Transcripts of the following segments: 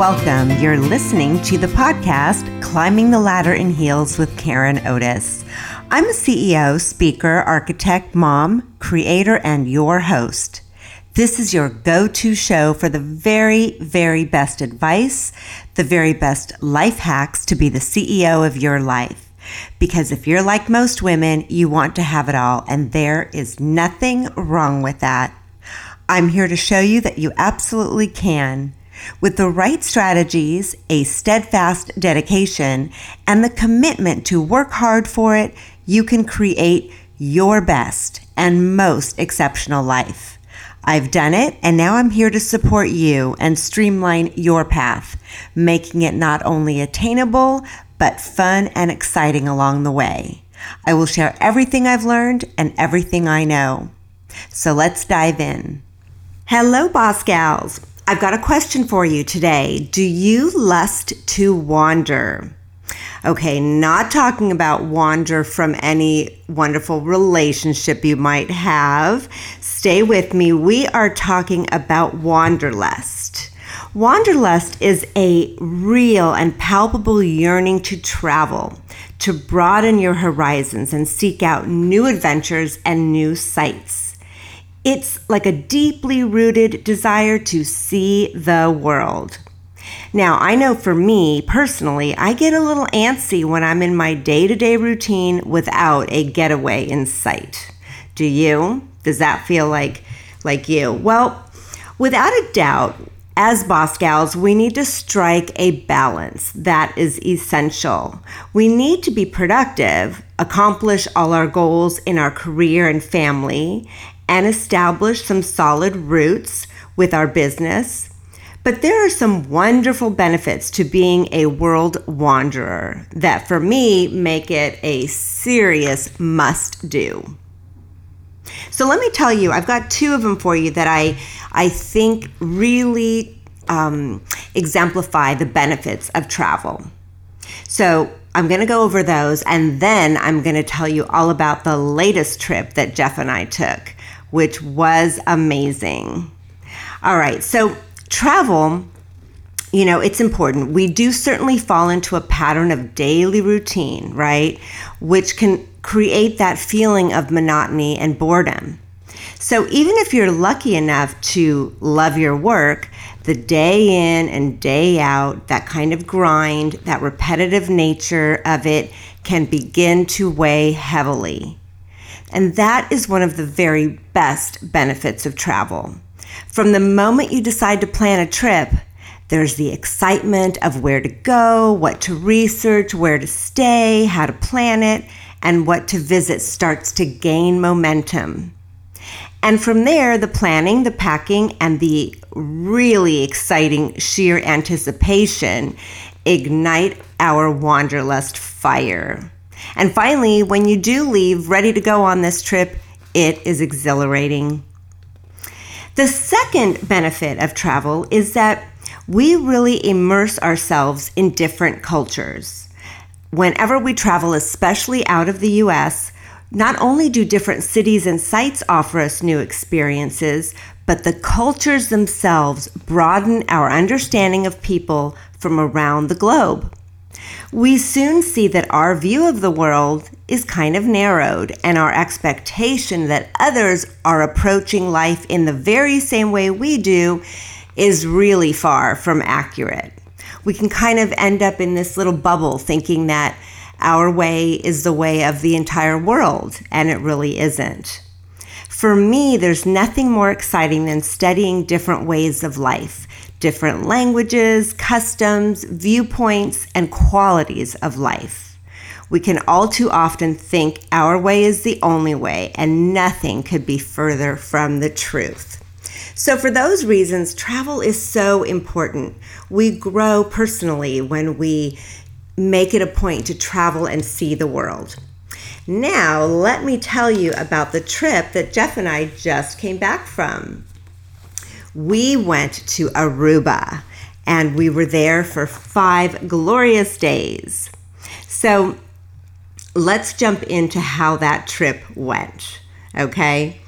Welcome. You're listening to the podcast Climbing the Ladder in Heels with Karen Otis. I'm a CEO, speaker, architect, mom, creator, and your host. This is your go to show for the very, very best advice, the very best life hacks to be the CEO of your life. Because if you're like most women, you want to have it all, and there is nothing wrong with that. I'm here to show you that you absolutely can. With the right strategies, a steadfast dedication, and the commitment to work hard for it, you can create your best and most exceptional life. I've done it, and now I'm here to support you and streamline your path, making it not only attainable, but fun and exciting along the way. I will share everything I've learned and everything I know. So let's dive in. Hello, Boss Gals. I've got a question for you today. Do you lust to wander? Okay, not talking about wander from any wonderful relationship you might have. Stay with me. We are talking about wanderlust. Wanderlust is a real and palpable yearning to travel, to broaden your horizons and seek out new adventures and new sights. It's like a deeply rooted desire to see the world. Now, I know for me personally, I get a little antsy when I'm in my day to day routine without a getaway in sight. Do you? Does that feel like, like you? Well, without a doubt, as boss gals, we need to strike a balance that is essential. We need to be productive, accomplish all our goals in our career and family, and establish some solid roots with our business. But there are some wonderful benefits to being a world wanderer that for me make it a serious must do. So let me tell you, I've got two of them for you that I, I think really um, exemplify the benefits of travel. So I'm going to go over those and then I'm going to tell you all about the latest trip that Jeff and I took which was amazing. All right, so travel, you know, it's important. We do certainly fall into a pattern of daily routine, right? Which can create that feeling of monotony and boredom. So even if you're lucky enough to love your work, the day in and day out, that kind of grind, that repetitive nature of it can begin to weigh heavily. And that is one of the very best benefits of travel. From the moment you decide to plan a trip, there's the excitement of where to go, what to research, where to stay, how to plan it, and what to visit starts to gain momentum. And from there, the planning, the packing, and the really exciting sheer anticipation ignite our wanderlust fire. And finally, when you do leave ready to go on this trip, it is exhilarating. The second benefit of travel is that we really immerse ourselves in different cultures. Whenever we travel, especially out of the US, not only do different cities and sites offer us new experiences, but the cultures themselves broaden our understanding of people from around the globe we soon see that our view of the world is kind of narrowed, and our expectation that others are approaching life in the very same way we do is really far from accurate. We can kind of end up in this little bubble thinking that our way is the way of the entire world, and it really isn't. For me, there's nothing more exciting than studying different ways of life different languages, customs, viewpoints, and qualities of life. We can all too often think our way is the only way, and nothing could be further from the truth. So, for those reasons, travel is so important. We grow personally when we make it a point to travel and see the world. Now, let me tell you about the trip that Jeff and I just came back from we went to Aruba and we were there for five glorious days. So let's jump into how that trip went, okay?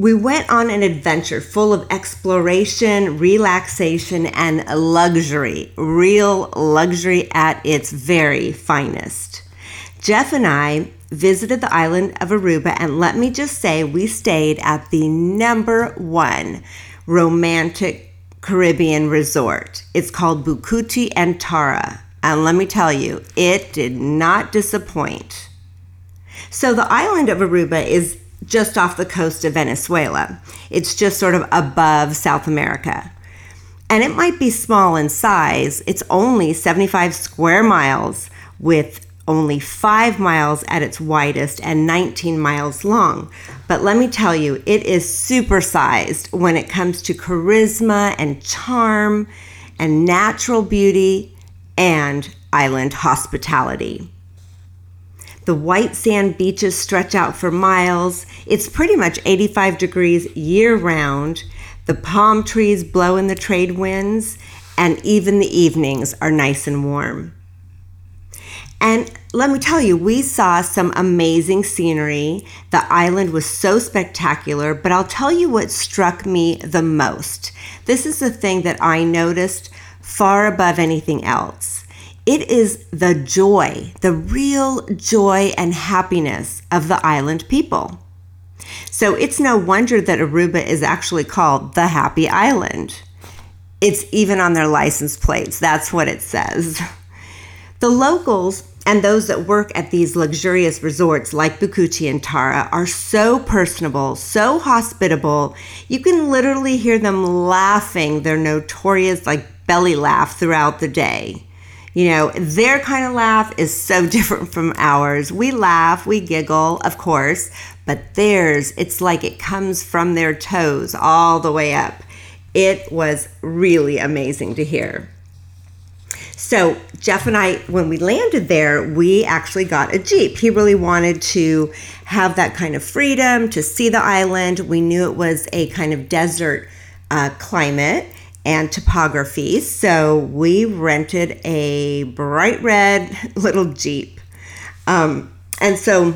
we went on an adventure full of exploration, relaxation, and luxury. Real luxury at its very finest. Jeff and I visited the island of Aruba, and let me just say, we stayed at the number one romantic Caribbean resort. It's called Bucuti and Tara. And let me tell you, it did not disappoint. So, the island of Aruba is just off the coast of Venezuela. It's just sort of above South America. And it might be small in size. It's only 75 square miles with only 5 miles at its widest and 19 miles long. But let me tell you, it is supersized when it comes to charisma and charm and natural beauty and island hospitality. The white sand beaches stretch out for miles. It's pretty much 85 degrees year round. The palm trees blow in the trade winds, and even the evenings are nice and warm. And let me tell you, we saw some amazing scenery. The island was so spectacular, but I'll tell you what struck me the most. This is the thing that I noticed far above anything else. It is the joy, the real joy and happiness of the island people. So it's no wonder that Aruba is actually called the Happy Island. It's even on their license plates. That's what it says. The locals and those that work at these luxurious resorts like Bucuti and Tara are so personable, so hospitable. You can literally hear them laughing their notorious like belly laugh throughout the day. You know, their kind of laugh is so different from ours. We laugh, we giggle, of course, but theirs, it's like it comes from their toes all the way up. It was really amazing to hear. So, Jeff and I, when we landed there, we actually got a Jeep. He really wanted to have that kind of freedom to see the island. We knew it was a kind of desert uh, climate and topography. So we rented a bright red little Jeep. Um, and so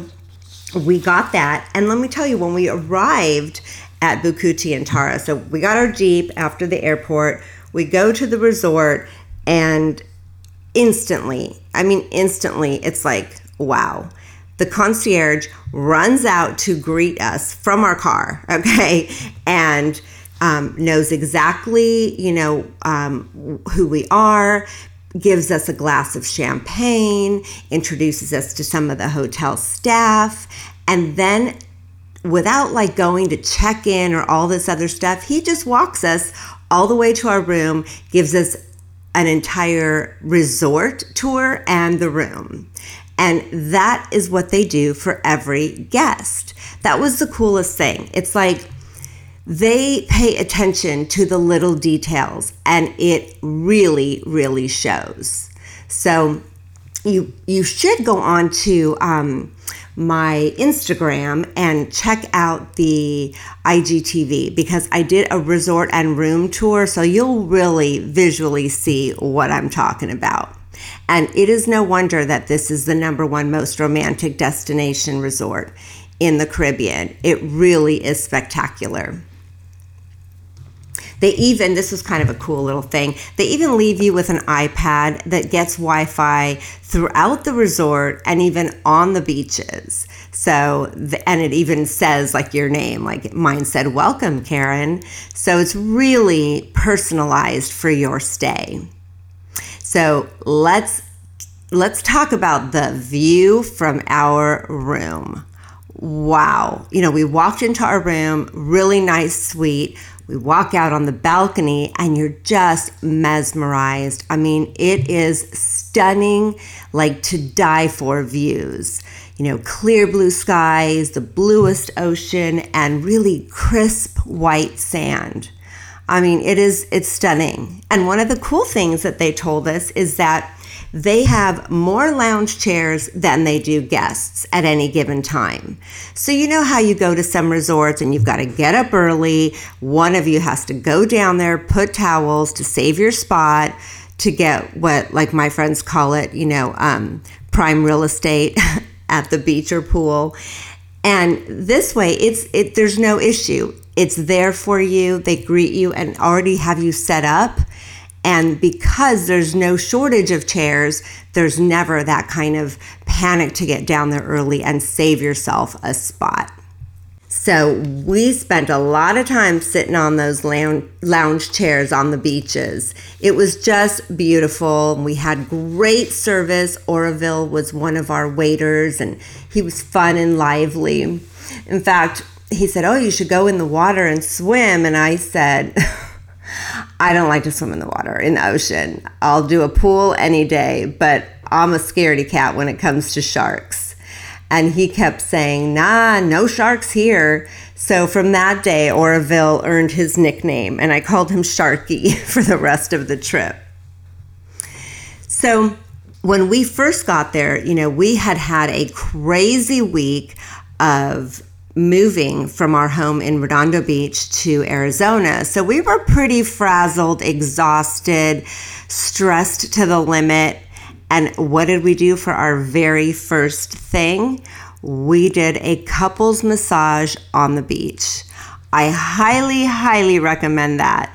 we got that. And let me tell you, when we arrived at Bucuti and Tara, so we got our Jeep after the airport, we go to the resort, and instantly, I mean, instantly, it's like, wow. The concierge runs out to greet us from our car, okay? And um, knows exactly, you know, um, who we are, gives us a glass of champagne, introduces us to some of the hotel staff, and then without like going to check in or all this other stuff, he just walks us all the way to our room, gives us an entire resort tour and the room. And that is what they do for every guest. That was the coolest thing. It's like they pay attention to the little details and it really really shows so you you should go on to um, my instagram and check out the igtv because i did a resort and room tour so you'll really visually see what i'm talking about. And it is no wonder that this is the number one most romantic destination resort in the caribbean. It really is spectacular they even, this was kind of a cool little thing, they even leave you with an iPad that gets Wi Fi throughout the resort and even on the beaches. So, and it even says like your name, like mine said, Welcome, Karen. So it's really personalized for your stay. So let's let's talk about the view from our room. Wow. You know, we walked into our room, really nice suite we walk out on the balcony and you're just mesmerized. I mean, it is stunning, like to die for views. You know, clear blue skies, the bluest ocean, and really crisp white sand. I mean, it is it's stunning. And one of the cool things that they told us is that they have more lounge chairs than they do guests at any given time. So, you know how you go to some resorts and you've got to get up early. One of you has to go down there, put towels to save your spot to get what, like my friends call it, you know, um, prime real estate at the beach or pool. And this way, it's it. There's no issue. It's there for you. They greet you and already have you set up. And because there's no shortage of chairs, there's never that kind of panic to get down there early and save yourself a spot. So we spent a lot of time sitting on those lounge chairs on the beaches. It was just beautiful. We had great service. Oroville was one of our waiters, and he was fun and lively. In fact, he said, Oh, you should go in the water and swim. And I said, I don't like to swim in the water, in the ocean. I'll do a pool any day, but I'm a scaredy cat when it comes to sharks. And he kept saying, nah, no sharks here. So from that day, Oroville earned his nickname, and I called him Sharky for the rest of the trip. So when we first got there, you know, we had had a crazy week of moving from our home in Redondo Beach to Arizona. So we were pretty frazzled, exhausted, stressed to the limit. And what did we do for our very first thing? We did a couples massage on the beach. I highly, highly recommend that.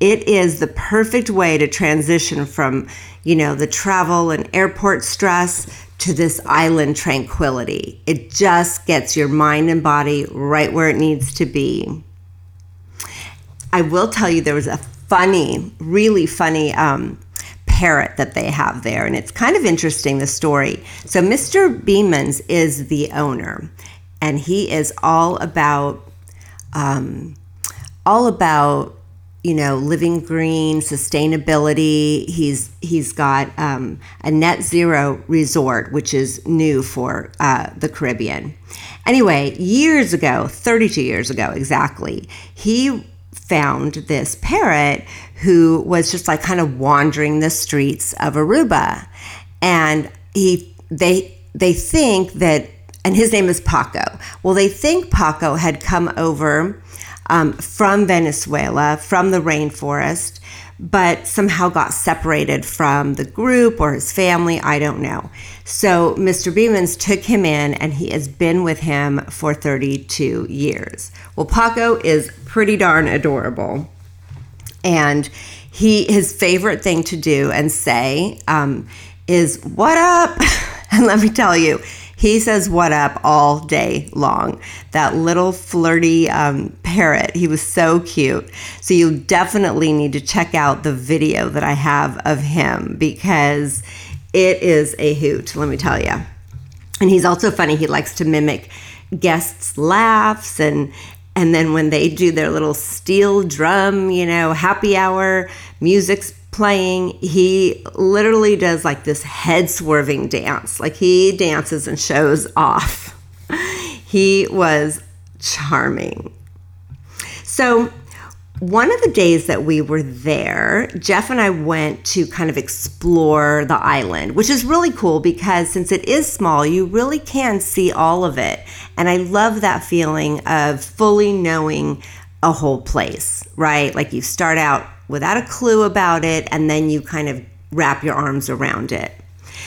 It is the perfect way to transition from, you know, the travel and airport stress to this island tranquility. It just gets your mind and body right where it needs to be. I will tell you there was a funny, really funny um, parrot that they have there. And it's kind of interesting, the story. So, Mr. Biemans is the owner, and he is all about, um, all about, you know, living green, sustainability. He's he's got um, a net zero resort, which is new for uh, the Caribbean. Anyway, years ago, 32 years ago exactly, he found this parrot who was just like kind of wandering the streets of Aruba. And he they they think that and his name is Paco. Well, they think Paco had come over um, from Venezuela, from the rainforest, but somehow got separated from the group or his family. I don't know. So Mr. Biemans took him in and he has been with him for 32 years. Well, Paco is pretty darn adorable. And he his favorite thing to do and say um, is "What up?" and let me tell you, he says "What up" all day long. That little flirty um, parrot. He was so cute. So you definitely need to check out the video that I have of him because it is a hoot. Let me tell you. And he's also funny. He likes to mimic guests' laughs and and then when they do their little steel drum, you know, happy hour, music's playing, he literally does like this head swerving dance. Like he dances and shows off. he was charming. So one of the days that we were there, Jeff and I went to kind of explore the island, which is really cool because since it is small, you really can see all of it. And I love that feeling of fully knowing a whole place, right? Like you start out without a clue about it and then you kind of wrap your arms around it.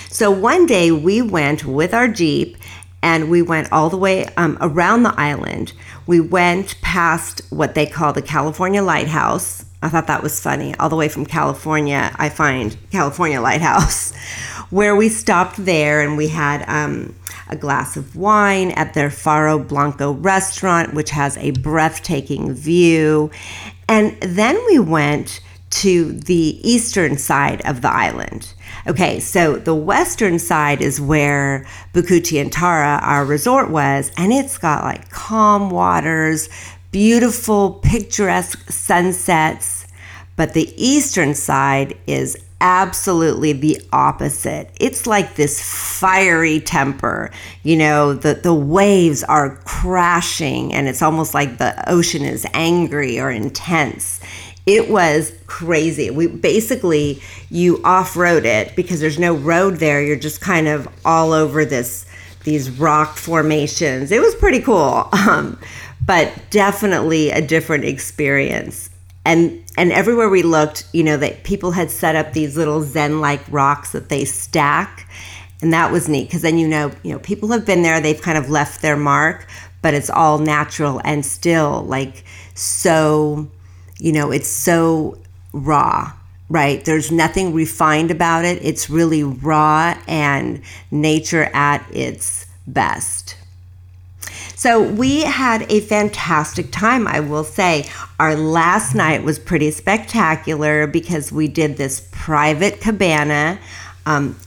So one day we went with our Jeep and we went all the way um, around the island. We went past what they call the California Lighthouse. I thought that was funny. All the way from California, I find California Lighthouse, where we stopped there and we had um, a glass of wine at their Faro Blanco restaurant, which has a breathtaking view. And then we went to the eastern side of the island. Okay, so the western side is where Bucuti and Tara, our resort, was, and it's got like calm waters, beautiful, picturesque sunsets. But the eastern side is absolutely the opposite. It's like this fiery temper. You know, the, the waves are crashing, and it's almost like the ocean is angry or intense it was crazy. We basically you off-road it because there's no road there. You're just kind of all over this these rock formations. It was pretty cool. Um, but definitely a different experience. And and everywhere we looked, you know, that people had set up these little zen-like rocks that they stack. And that was neat because then you know you know people have been there they've kind of left their mark but it's all natural and still like so you know it's so raw right? There's nothing refined about it. It's really raw and nature at its best so we had a fantastic time, I will say. Our last night was pretty spectacular because we did this private cabana. Um,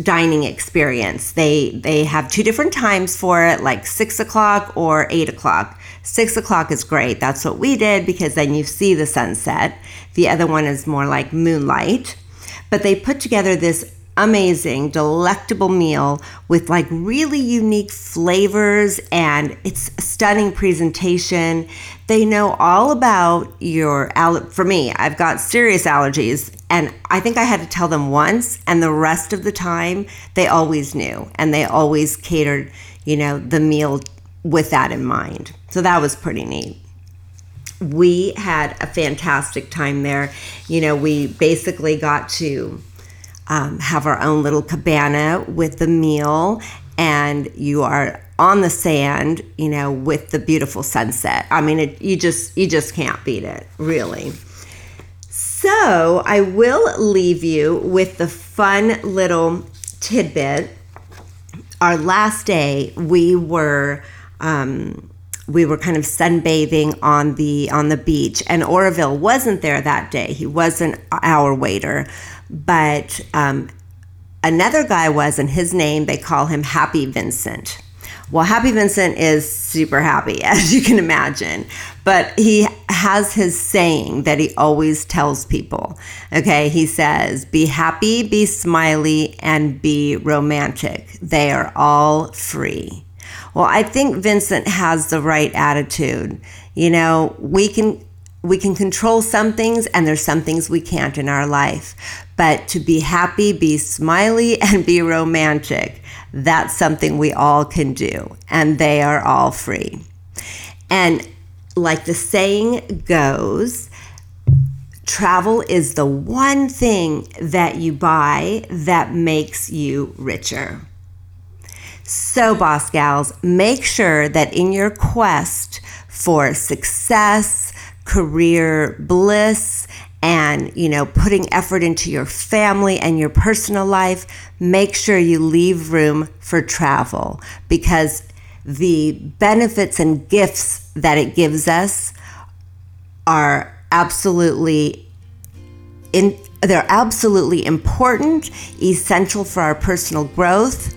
dining experience. They they have two different times for it, like six o'clock or eight o'clock. Six o'clock is great. That's what we did because then you see the sunset. The other one is more like moonlight. But they put together this amazing, delectable meal with like really unique flavors and it's a stunning presentation. They know all about your aller- for me, I've got serious allergies and I think I had to tell them once and the rest of the time they always knew and they always catered, you know, the meal with that in mind. So that was pretty neat we had a fantastic time there. You know, we basically got to um, have our own little cabana with the meal, and you are on the sand, you know, with the beautiful sunset. I mean, it, you just you just can't beat it, really. So I will leave you with the fun little tidbit. Our last day, we were. Um, we were kind of sunbathing on the on the beach and Oroville wasn't there that day. He wasn't our waiter, but um, another guy was, and his name, they call him Happy Vincent. Well, Happy Vincent is super happy, as you can imagine, but he has his saying that he always tells people. Okay, he says, Be happy, be smiley, and be romantic. They are all free. Well, I think Vincent has the right attitude. You know, we can we can control some things and there's some things we can't in our life. But to be happy, be smiley, and be romantic, that's something we all can do. And they are all free. And like the saying goes, travel is the one thing that you buy that makes you richer. So, boss gals, make sure that in your quest for success, career bliss and you know putting effort into your family and your personal life make sure you leave room for travel because the benefits and gifts that it gives us are absolutely in they're absolutely important essential for our personal growth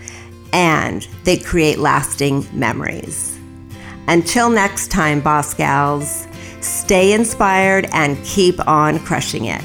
and they create lasting memories. Until next time boss gals Stay inspired and keep on crushing it.